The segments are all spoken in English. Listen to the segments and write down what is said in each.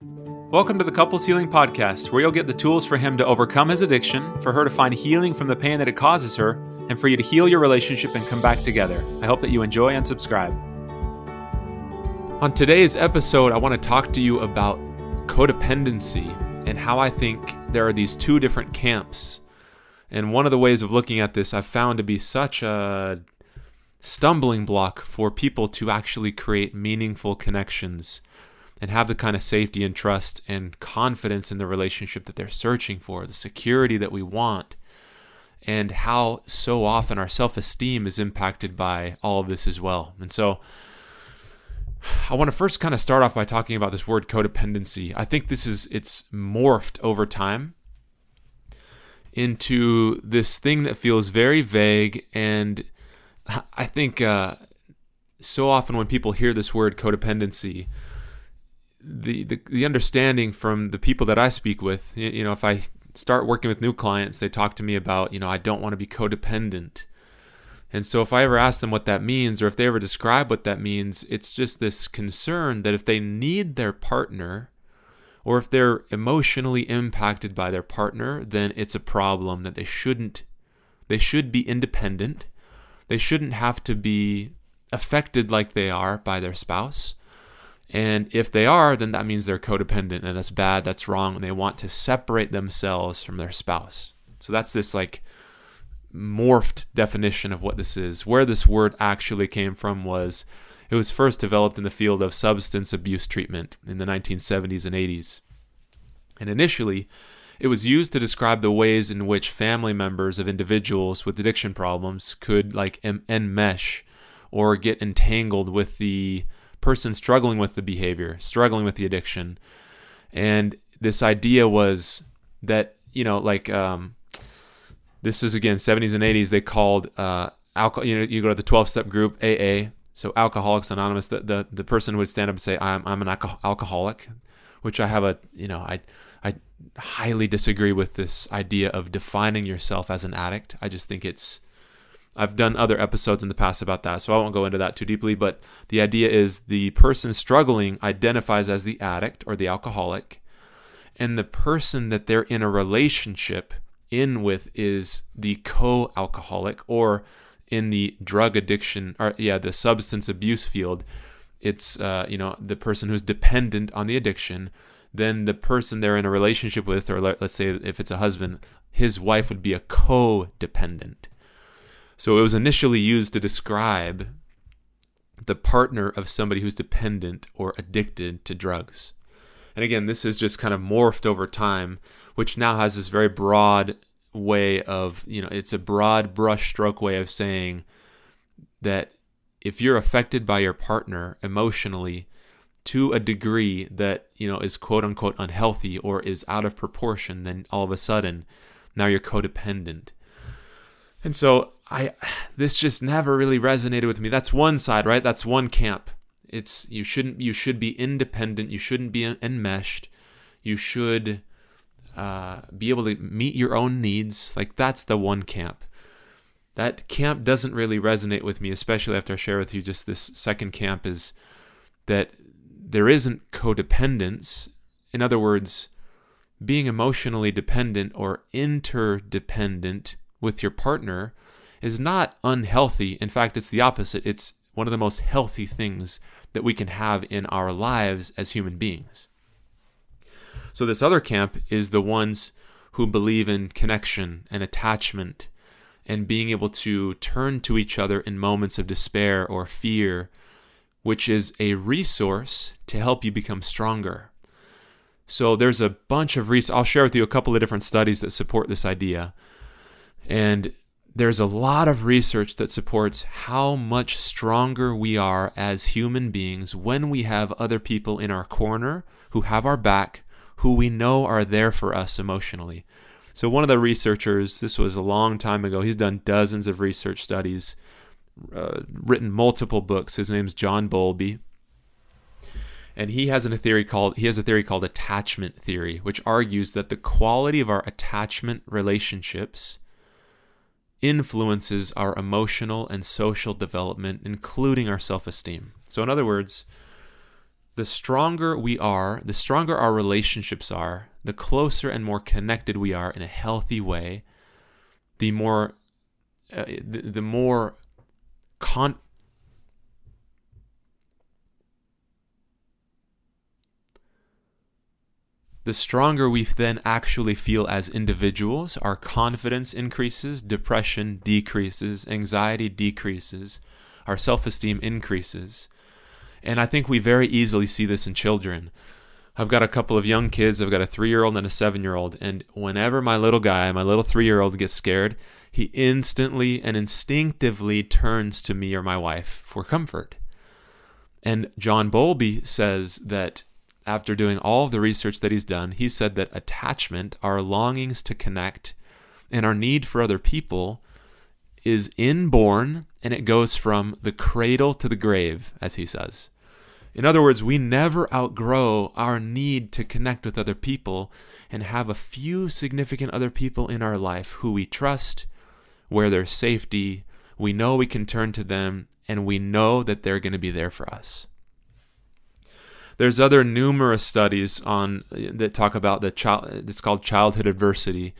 Welcome to the Couples Healing Podcast, where you'll get the tools for him to overcome his addiction, for her to find healing from the pain that it causes her, and for you to heal your relationship and come back together. I hope that you enjoy and subscribe. On today's episode, I want to talk to you about codependency and how I think there are these two different camps. And one of the ways of looking at this I've found to be such a stumbling block for people to actually create meaningful connections and have the kind of safety and trust and confidence in the relationship that they're searching for, the security that we want, and how so often our self esteem is impacted by all of this as well. And so, I want to first kind of start off by talking about this word codependency. I think this is it's morphed over time into this thing that feels very vague and I think uh, so often when people hear this word codependency, the, the the understanding from the people that I speak with, you know, if I start working with new clients, they talk to me about, you know, I don't want to be codependent. And so if I ever ask them what that means or if they ever describe what that means, it's just this concern that if they need their partner or if they're emotionally impacted by their partner, then it's a problem that they shouldn't they should be independent. They shouldn't have to be affected like they are by their spouse. And if they are, then that means they're codependent and that's bad, that's wrong, and they want to separate themselves from their spouse. So that's this like morphed definition of what this is. Where this word actually came from was it was first developed in the field of substance abuse treatment in the 1970s and 80s. And initially, it was used to describe the ways in which family members of individuals with addiction problems could like enmesh or get entangled with the person struggling with the behavior, struggling with the addiction. And this idea was that, you know, like um, this is again 70s and 80s, they called uh, alcohol, you know, you go to the 12 step group, AA. So Alcoholics Anonymous, the, the, the person would stand up and say, I'm, I'm an alcoholic, which I have a, you know, I, I highly disagree with this idea of defining yourself as an addict. I just think it's, I've done other episodes in the past about that, so I won't go into that too deeply. But the idea is the person struggling identifies as the addict or the alcoholic, and the person that they're in a relationship in with is the co alcoholic, or in the drug addiction, or yeah, the substance abuse field, it's, uh, you know, the person who's dependent on the addiction. Then the person they're in a relationship with, or let's say if it's a husband, his wife would be a co-dependent. So it was initially used to describe the partner of somebody who's dependent or addicted to drugs. And again, this is just kind of morphed over time, which now has this very broad way of, you know, it's a broad brushstroke way of saying that if you're affected by your partner emotionally to a degree that, you know, is quote unquote unhealthy or is out of proportion, then all of a sudden now you're codependent. And so I this just never really resonated with me. That's one side, right? That's one camp. It's you shouldn't you should be independent. You shouldn't be enmeshed. You should uh, be able to meet your own needs. Like that's the one camp. That camp doesn't really resonate with me, especially after I share with you just this second camp is that there isn't codependence. In other words, being emotionally dependent or interdependent with your partner is not unhealthy. In fact, it's the opposite. It's one of the most healthy things that we can have in our lives as human beings. So, this other camp is the ones who believe in connection and attachment and being able to turn to each other in moments of despair or fear, which is a resource to help you become stronger. So, there's a bunch of research. I'll share with you a couple of different studies that support this idea. And there's a lot of research that supports how much stronger we are as human beings when we have other people in our corner who have our back, who we know are there for us emotionally. So, one of the researchers, this was a long time ago, he's done dozens of research studies, uh, written multiple books. His name's John Bowlby. And he has a theory called he has a theory called attachment theory, which argues that the quality of our attachment relationships influences our emotional and social development, including our self esteem. So, in other words, the stronger we are, the stronger our relationships are, the closer and more connected we are in a healthy way, the more uh, the, the more con the stronger we then actually feel as individuals, our confidence increases, depression decreases, anxiety decreases, our self esteem increases. And I think we very easily see this in children. I've got a couple of young kids. I've got a three year old and a seven year old. And whenever my little guy, my little three year old, gets scared, he instantly and instinctively turns to me or my wife for comfort. And John Bowlby says that after doing all of the research that he's done, he said that attachment, our longings to connect, and our need for other people is inborn and it goes from the cradle to the grave, as he says. In other words, we never outgrow our need to connect with other people and have a few significant other people in our life who we trust, where there's safety, we know we can turn to them, and we know that they're going to be there for us. There's other numerous studies on that talk about the child. It's called childhood adversity,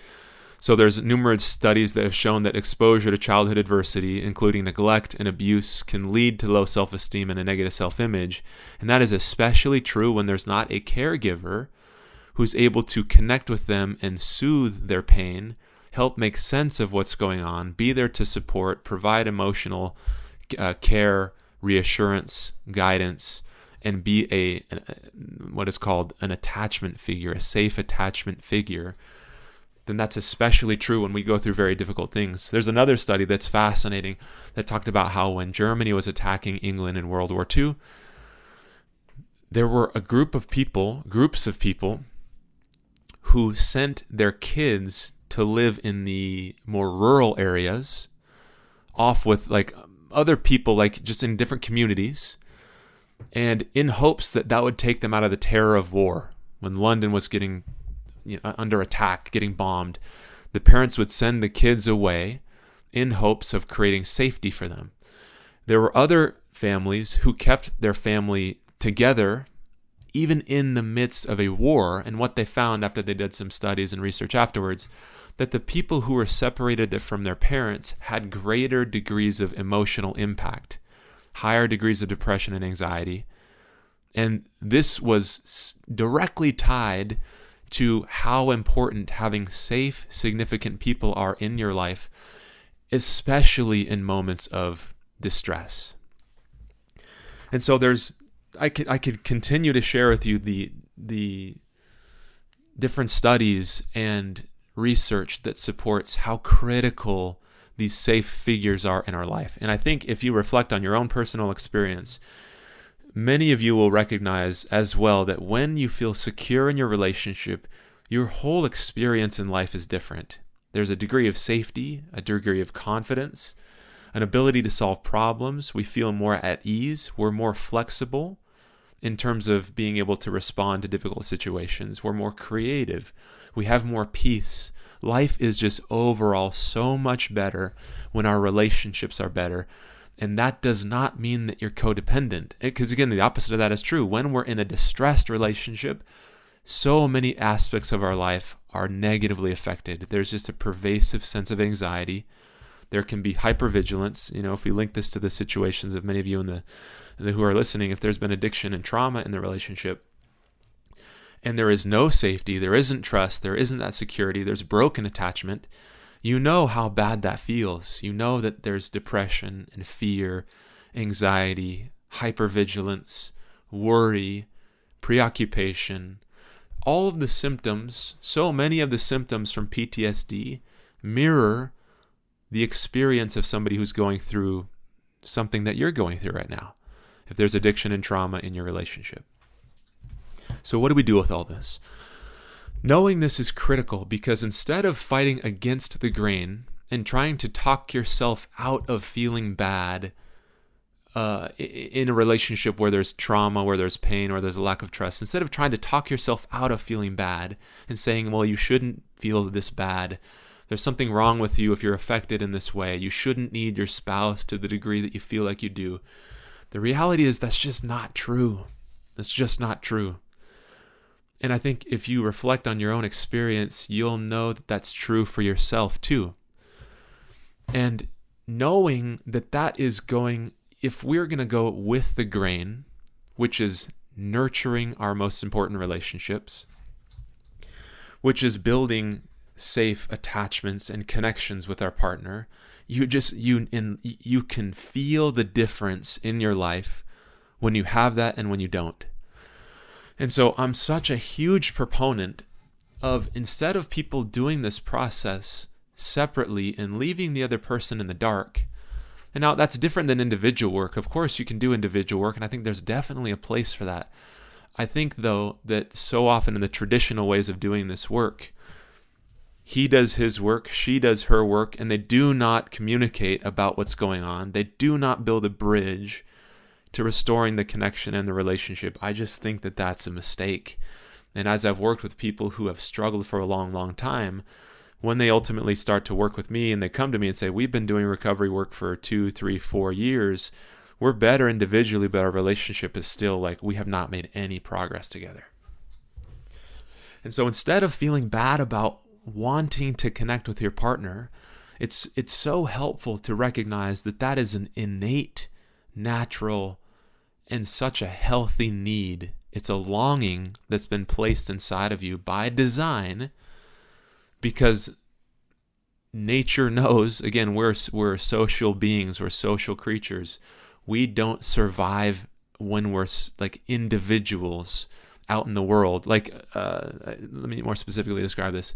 so there's numerous studies that have shown that exposure to childhood adversity, including neglect and abuse, can lead to low self-esteem and a negative self-image, and that is especially true when there's not a caregiver who's able to connect with them and soothe their pain, help make sense of what's going on, be there to support, provide emotional uh, care, reassurance, guidance, and be a, a what is called an attachment figure, a safe attachment figure then that's especially true when we go through very difficult things. There's another study that's fascinating that talked about how when Germany was attacking England in World War II, there were a group of people, groups of people, who sent their kids to live in the more rural areas, off with like other people, like just in different communities, and in hopes that that would take them out of the terror of war when London was getting you know, under attack, getting bombed, the parents would send the kids away in hopes of creating safety for them. There were other families who kept their family together even in the midst of a war. And what they found after they did some studies and research afterwards, that the people who were separated from their parents had greater degrees of emotional impact, higher degrees of depression and anxiety. And this was directly tied to how important having safe, significant people are in your life, especially in moments of distress. And so there's I could I could continue to share with you the the different studies and research that supports how critical these safe figures are in our life. And I think if you reflect on your own personal experience, Many of you will recognize as well that when you feel secure in your relationship, your whole experience in life is different. There's a degree of safety, a degree of confidence, an ability to solve problems. We feel more at ease. We're more flexible in terms of being able to respond to difficult situations. We're more creative. We have more peace. Life is just overall so much better when our relationships are better. And that does not mean that you're codependent. Because again, the opposite of that is true. When we're in a distressed relationship, so many aspects of our life are negatively affected. There's just a pervasive sense of anxiety. There can be hypervigilance. You know, if we link this to the situations of many of you in the, the who are listening, if there's been addiction and trauma in the relationship, and there is no safety, there isn't trust, there isn't that security, there's broken attachment, you know how bad that feels. You know that there's depression and fear, anxiety, hypervigilance, worry, preoccupation. All of the symptoms, so many of the symptoms from PTSD, mirror the experience of somebody who's going through something that you're going through right now. If there's addiction and trauma in your relationship. So, what do we do with all this? Knowing this is critical because instead of fighting against the grain and trying to talk yourself out of feeling bad uh, in a relationship where there's trauma, where there's pain, or there's a lack of trust, instead of trying to talk yourself out of feeling bad and saying, well, you shouldn't feel this bad, there's something wrong with you if you're affected in this way, you shouldn't need your spouse to the degree that you feel like you do. The reality is that's just not true. That's just not true. And I think if you reflect on your own experience, you'll know that that's true for yourself too. And knowing that that is going, if we're going to go with the grain, which is nurturing our most important relationships, which is building safe attachments and connections with our partner, you just you in you can feel the difference in your life when you have that and when you don't. And so I'm such a huge proponent of instead of people doing this process separately and leaving the other person in the dark. And now that's different than individual work. Of course, you can do individual work, and I think there's definitely a place for that. I think, though, that so often in the traditional ways of doing this work, he does his work, she does her work, and they do not communicate about what's going on. They do not build a bridge to restoring the connection and the relationship. I just think that that's a mistake. And as I've worked with people who have struggled for a long, long time, when they ultimately start to work with me and they come to me and say, We've been doing recovery work for two, three, four years, we're better individually, but our relationship is still like we have not made any progress together. And so instead of feeling bad about wanting to connect with your partner, it's it's so helpful to recognize that that is an innate natural, and such a healthy need. It's a longing that's been placed inside of you by design because nature knows again we're we're social beings we're social creatures. We don't survive when we're like individuals out in the world. Like uh, let me more specifically describe this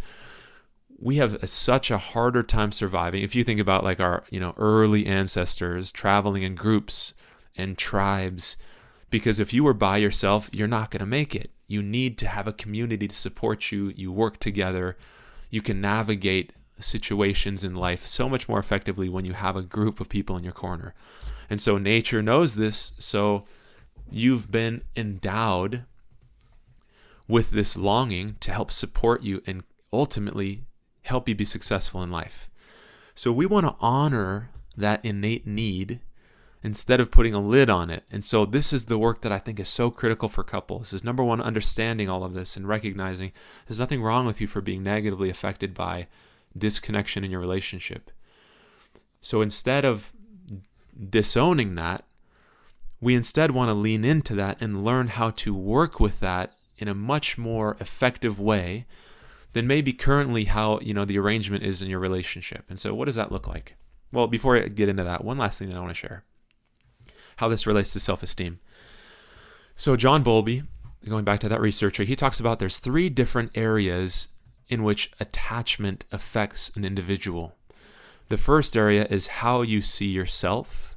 we have a, such a harder time surviving. If you think about like our, you know, early ancestors traveling in groups and tribes, because if you were by yourself, you're not going to make it. You need to have a community to support you. You work together. You can navigate situations in life so much more effectively when you have a group of people in your corner. And so nature knows this. So you've been endowed with this longing to help support you and ultimately help you be successful in life. So we want to honor that innate need instead of putting a lid on it. And so this is the work that I think is so critical for couples. Is number 1 understanding all of this and recognizing there's nothing wrong with you for being negatively affected by disconnection in your relationship. So instead of disowning that, we instead want to lean into that and learn how to work with that in a much more effective way than maybe currently how you know the arrangement is in your relationship. And so, what does that look like? Well, before I get into that, one last thing that I want to share: how this relates to self-esteem. So, John Bowlby, going back to that researcher, he talks about there's three different areas in which attachment affects an individual. The first area is how you see yourself.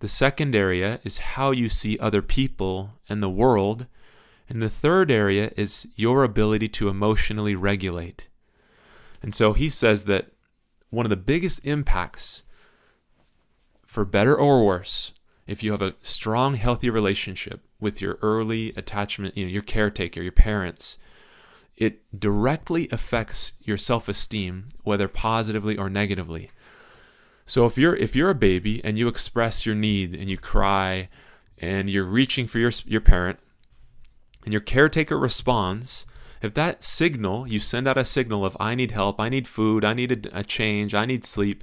The second area is how you see other people and the world. And the third area is your ability to emotionally regulate. And so he says that one of the biggest impacts, for better or worse, if you have a strong, healthy relationship with your early attachment, you know, your caretaker, your parents, it directly affects your self-esteem, whether positively or negatively. So if you're if you're a baby and you express your need and you cry and you're reaching for your your parent, and your caretaker responds, if that signal, you send out a signal of, I need help, I need food, I need a, change, I need sleep,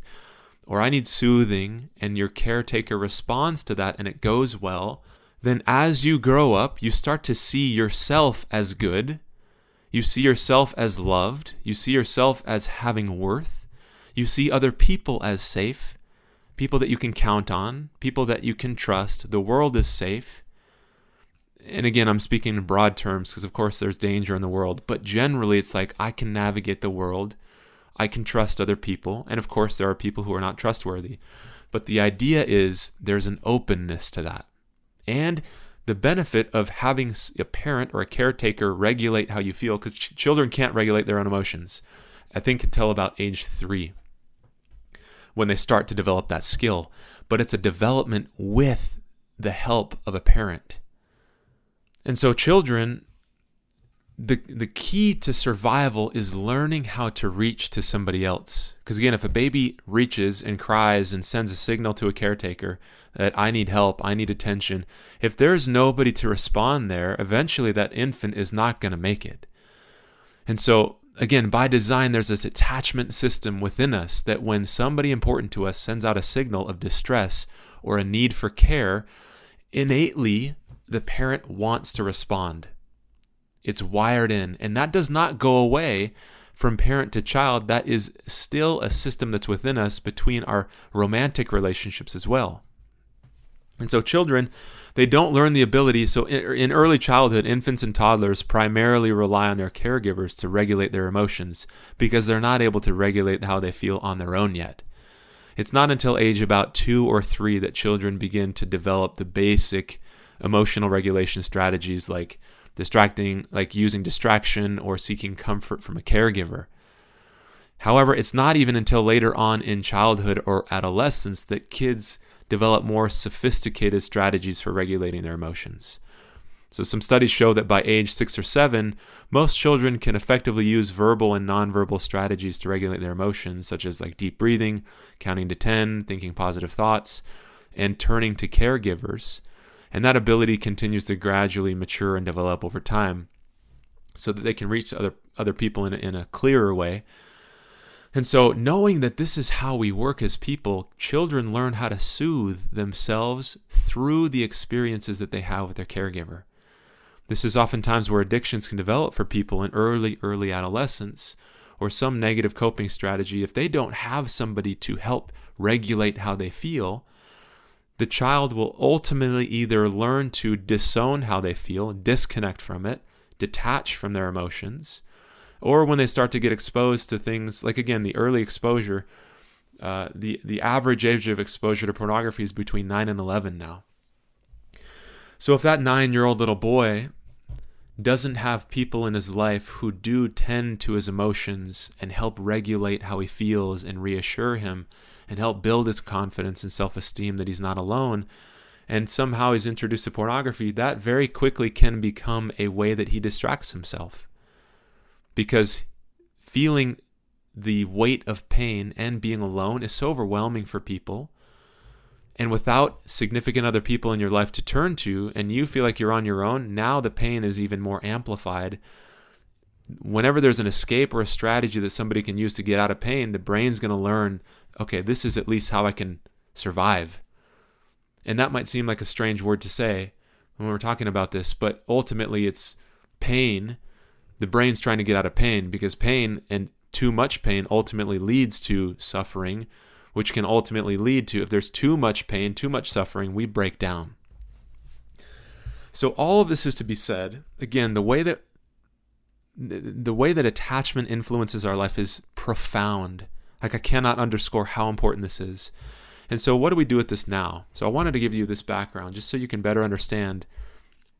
or I need soothing, and your caretaker responds to that and it goes well, then as you grow up, you start to see yourself as good. You see yourself as loved. You see yourself as having worth. You see other people as safe, people that you can count on, people that you can trust. The world is safe and again, I'm speaking in broad terms because, of course, there's danger in the world, but generally, it's like I can navigate the world. I can trust other people. And of course, there are people who are not trustworthy. But the idea is there's an openness to that. And the benefit of having a parent or a caretaker regulate how you feel, because ch- children can't regulate their own emotions, I think until about age three when they start to develop that skill. But it's a development with the help of a parent. And so children the the key to survival is learning how to reach to somebody else. Because again, if a baby reaches and cries and sends a signal to a caretaker that I need help, I need attention, if there's nobody to respond there, eventually that infant is not going to make it. And so, again, by design, there's this attachment system within us that when somebody important to us sends out a signal of distress or a need for care, innately the parent wants to respond. It's wired in. And that does not go away from parent to child. That is still a system that's within us between our romantic relationships as well. And so, children, they don't learn the ability. So, in, early childhood, infants and toddlers primarily rely on their caregivers to regulate their emotions because they're not able to regulate how they feel on their own yet. It's not until age about two or three that children begin to develop the basic emotional regulation strategies like distracting, like using distraction or seeking comfort from a caregiver. However, it's not even until later on in childhood or adolescence that kids develop more sophisticated strategies for regulating their emotions. So, some studies show that by age six or seven, most children can effectively use verbal and nonverbal strategies to regulate their emotions, such as like deep breathing, counting to 10, thinking positive thoughts, and turning to caregivers and that ability continues to gradually mature and develop over time so that they can reach other, other people in a, in a clearer way. And so, knowing that this is how we work as people, children learn how to soothe themselves through the experiences that they have with their caregiver. This is oftentimes where addictions can develop for people in early, early adolescence or some negative coping strategy. If they don't have somebody to help regulate how they feel, the child will ultimately either learn to disown how they feel, disconnect from it, detach from their emotions, or when they start to get exposed to things like again the early exposure, uh, the the average age of exposure to pornography is between nine and eleven now. So if that nine-year-old little boy doesn't have people in his life who do tend to his emotions and help regulate how he feels and reassure him and help build his confidence and self esteem that he's not alone, and somehow he's introduced to pornography, that very quickly can become a way that he distracts himself. Because feeling the weight of pain and being alone is so overwhelming for people. And without significant other people in your life to turn to, and you feel like you're on your own, now the pain is even more amplified. Whenever there's an escape or a strategy that somebody can use to get out of pain, the brain's going to learn okay, this is at least how I can survive. And that might seem like a strange word to say when we're talking about this, but ultimately it's pain. The brain's trying to get out of pain because pain and too much pain ultimately leads to suffering, which can ultimately lead to, if there's too much pain, too much suffering, we break down. So all of this is to be said. Again, the way that the way that attachment influences our life is profound. Like, I cannot underscore how important this is. And so, what do we do with this now? So, I wanted to give you this background just so you can better understand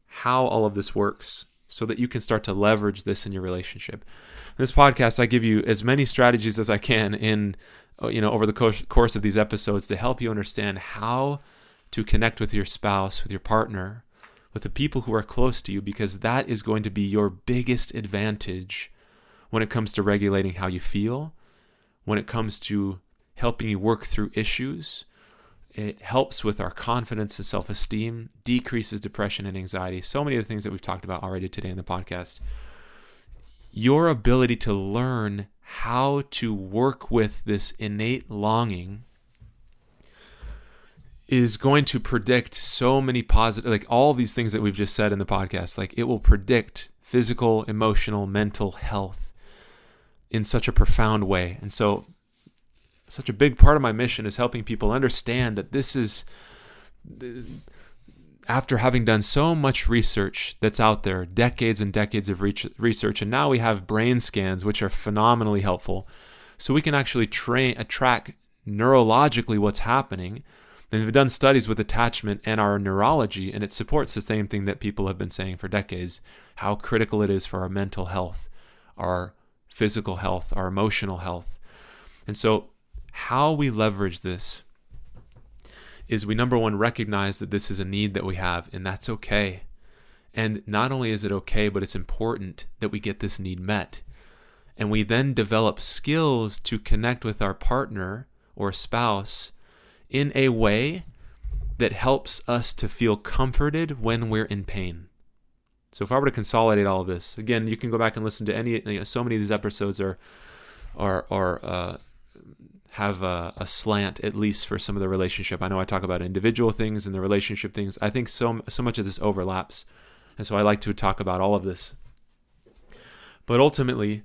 how all of this works so that you can start to leverage this in your relationship. In this podcast, I give you as many strategies as I can in uh, you know over the course of these episodes to help you understand how to connect with your spouse, with your partner, with the people who are close to you because that is going to be your biggest advantage when it comes to regulating how you feel when it comes to helping you work through issues. It helps with our confidence and self esteem, decreases depression and anxiety. So many of the things that we've talked about already today in the podcast. Your ability to learn how to work with this innate longing is going to predict so many positive, like all these things that we've just said in the podcast. Like it will predict physical, emotional, mental health in such a profound way. And so, such a big part of my mission is helping people understand that this is, after having done so much research that's out there, decades and decades of research, and now we have brain scans, which are phenomenally helpful. So we can actually train, track neurologically what's happening. And we've done studies with attachment and our neurology, and it supports the same thing that people have been saying for decades how critical it is for our mental health, our physical health, our emotional health. And so, how we leverage this is we number one recognize that this is a need that we have, and that's okay. And not only is it okay, but it's important that we get this need met. And we then develop skills to connect with our partner or spouse in a way that helps us to feel comforted when we're in pain. So if I were to consolidate all of this, again, you can go back and listen to any. You know, so many of these episodes are are are uh, have a, a, slant at least for some of the relationship. I know I talk about individual things and the relationship things. I think so so much of this overlaps, and so I like to talk about all of this. But ultimately,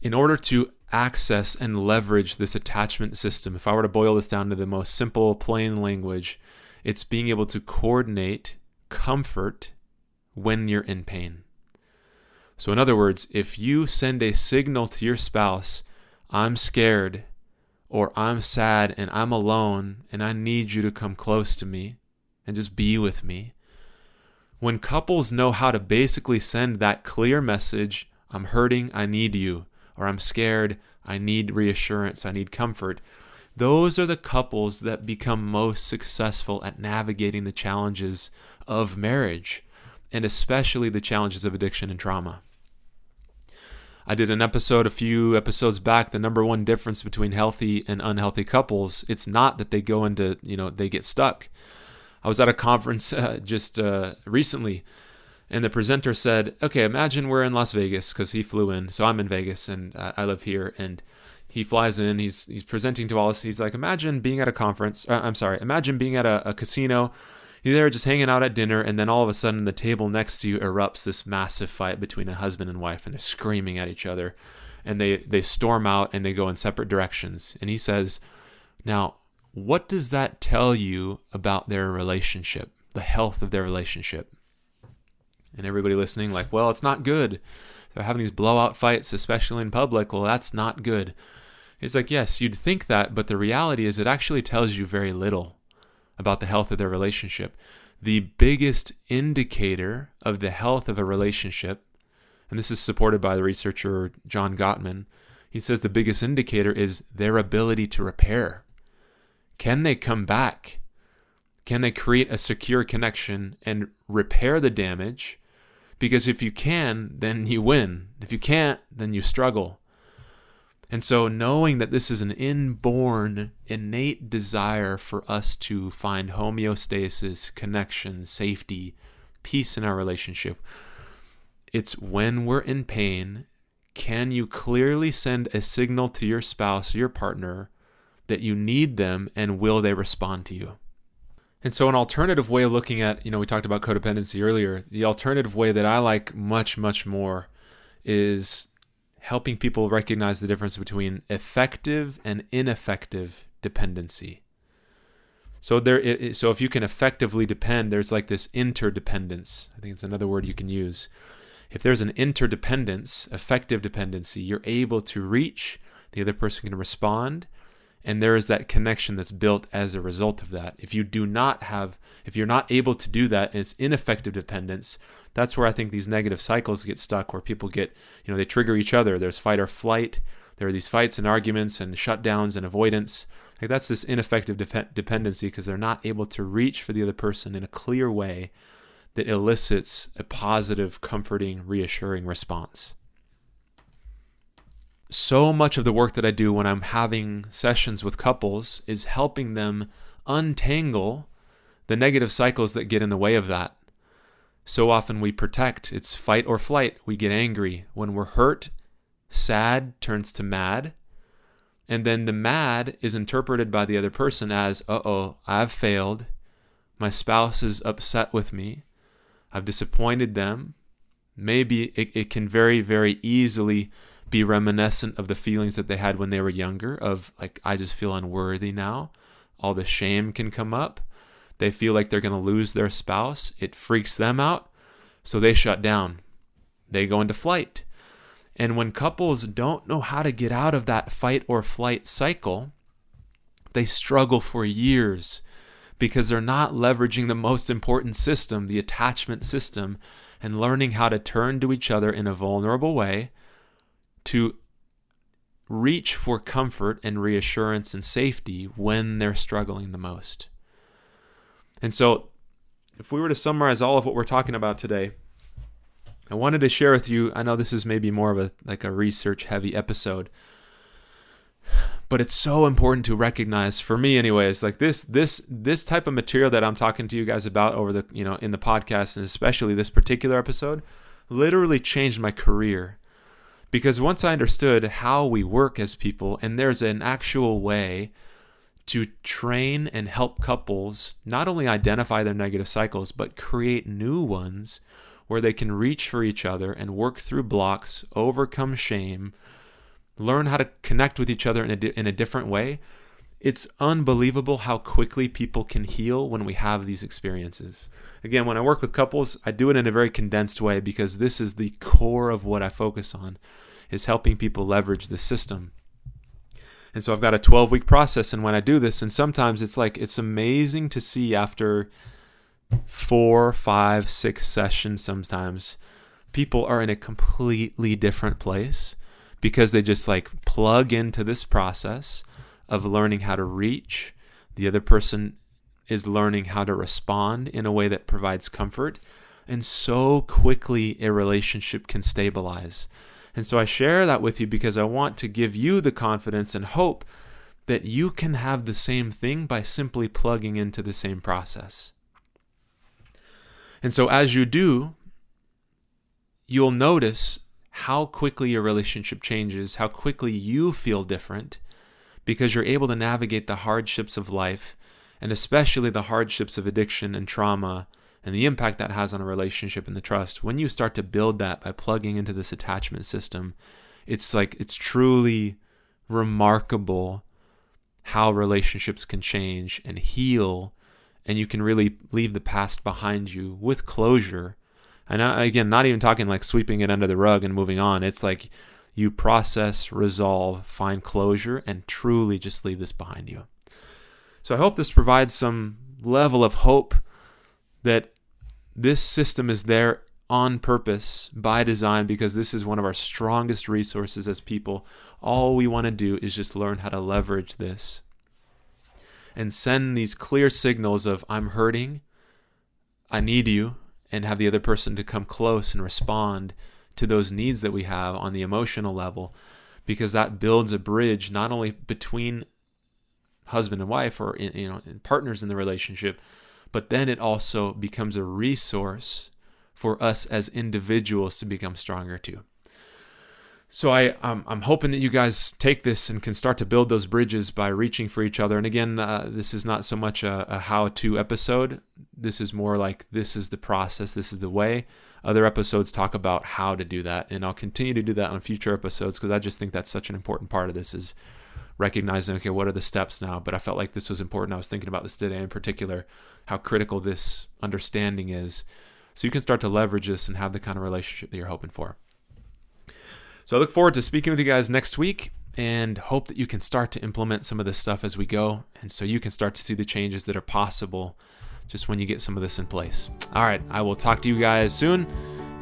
in order to access and leverage this attachment system, if I were to boil this down to the most simple, plain language, it's being able to coordinate comfort when you're in pain. So, in other words, if you send a signal to your spouse, I'm scared, or I'm sad and I'm alone and I need you to come close to me and just be with me. When couples know how to basically send that clear message, I'm hurting, I need you, or I'm scared, I need reassurance, I need comfort. Those are the couples that become most successful at navigating the challenges of marriage, and especially the challenges of addiction and trauma. I did an episode a few episodes back. The number one difference between healthy and unhealthy couples, it's not that they go into, you know, they get stuck. I was at a conference uh, just uh, recently and the presenter said, "Okay, imagine we're in Las Vegas because he flew in. So I'm in Vegas and uh, I live here." And he flies in. He's he's presenting to all us. He's like, "Imagine being at a conference. Uh, I'm sorry. Imagine being at a, a casino. You're there just hanging out at dinner, and then all of a sudden, the table next to you erupts this massive fight between a husband and wife, and they're screaming at each other, and they they storm out and they go in separate directions. And he says, "Now, what does that tell you about their relationship, the health of their relationship?" and everybody listening like well it's not good. They're having these blowout fights especially in public. Well that's not good. It's like yes you'd think that but the reality is it actually tells you very little about the health of their relationship the biggest indicator of the health of a relationship and this is supported by the researcher john gottman he says the biggest indicator is their ability to repair can they come back can they create a secure connection and repair the damage because if you can, then you win. If you can't, then you struggle. And so, knowing that this is an inborn, innate desire for us to find homeostasis, connection, safety, peace in our relationship, it's when we're in pain, can you clearly send a signal to your spouse, your partner, that you need them and will they respond to you? And so, an alternative way of looking at, you know, we talked about codependency earlier. The alternative way that I like much, much more is helping people recognize the difference between effective and ineffective dependency. So there, so if you can effectively depend, there's like this interdependence. I think it's another word you can use. If there's an interdependence, effective dependency, you're able to reach. The other person can respond, and there is that connection that's built as a result of that. If you do not have, if you're not able to do that, and it's ineffective dependence, that's where I think these negative cycles get stuck, where people get, you know, they trigger each other. There's fight or flight. There are these fights and arguments and shutdowns and avoidance. Like that's this ineffective de- dependency because they're not able to reach for the other person in a clear way that elicits a positive, comforting, reassuring response so much of the work that I do when I'm having sessions with couples is helping them untangle the negative cycles that get in the way of that. So often we protect, it's fight or flight. We get angry. When we're hurt, sad turns to mad. And then the mad is interpreted by the other person as, uh oh, I've failed. My spouse is upset with me. I've disappointed them. Maybe it, it can very, very easily be reminiscent of the feelings that they had when they were younger of like I just feel unworthy now. All the shame can come up. They feel like they're going to lose their spouse. It freaks them out. So they shut down. They go into flight. And when couples don't know how to get out of that fight or flight cycle, they struggle for years because they're not leveraging the most important system, the attachment system, and learning how to turn to each other in a vulnerable way to reach for comfort and reassurance and safety when they're struggling the most. And so if we were to summarize all of what we're talking about today, I wanted to share with you. I know this is maybe more of a like a research heavy episode, but it's so important to recognize for me anyways like this this this type of material that i'm talking to you guys about over the you know in the podcast and especially this particular episode literally changed my career because once i understood how we work as people and there's an actual way to train and help couples not only identify their negative cycles but create new ones where they can reach for each other and work through blocks overcome shame learn how to connect with each other in a, di- in a different way, it's unbelievable how quickly people can heal when we have these experiences. Again, when I work with couples, I do it in a very condensed way because this is the core of what I focus on is helping people leverage the system. And so I've got a 12 week process and when I do this and sometimes it's like it's amazing to see after four, five, six sessions sometimes people are in a completely different place because they just like plug into this process of learning how to reach. The other person is learning how to respond in a way that provides comfort. And so quickly a relationship can stabilize. And so I share that with you because I want to give you the confidence and hope that you can have the same thing by simply plugging into the same process. And so as you do, you'll notice how quickly your relationship changes, how quickly you feel different, because you're able to navigate the hardships of life, and especially the hardships of addiction and trauma, and the impact that has on a relationship and the trust. When you start to build that by plugging into this attachment system, it's like it's truly remarkable how relationships can change and heal, and you can really leave the past behind you with closure and again, not even talking like sweeping it under the rug and moving on. It's like you process, resolve, find closure, and truly just leave this behind you. So I hope this provides some level of hope that this system is there on purpose by design because this is one of our strongest resources as people. All we want to do is just learn how to leverage this and send these clear signals of I'm hurting, I need you, and have the other person to come close and respond to those needs that we have on the emotional level because that builds a bridge not only between husband and wife or you know partners in the relationship but then it also becomes a resource for us as individuals to become stronger too so I, um, I'm hoping that you guys take this and can start to build those bridges by reaching for each other. And again, uh, this is not so much a, a how-to episode. This is more like this is the process, this is the way. Other episodes talk about how to do that, and I'll continue to do that on future episodes because I just think that's such an important part of this is recognizing okay, what are the steps now? But I felt like this was important. I was thinking about this today in particular, how critical this understanding is, so you can start to leverage this and have the kind of relationship that you're hoping for. So I look forward to speaking with you guys next week and hope that you can start to implement some of this stuff as we go. And so you can start to see the changes that are possible just when you get some of this in place. All right, I will talk to you guys soon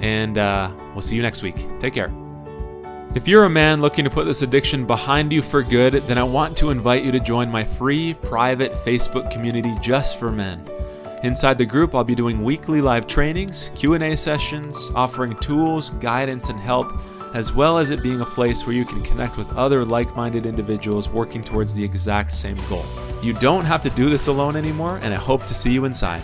and uh, we'll see you next week. Take care. If you're a man looking to put this addiction behind you for good, then I want to invite you to join my free private Facebook community just for men. Inside the group, I'll be doing weekly live trainings, Q&A sessions, offering tools, guidance, and help as well as it being a place where you can connect with other like minded individuals working towards the exact same goal. You don't have to do this alone anymore, and I hope to see you inside.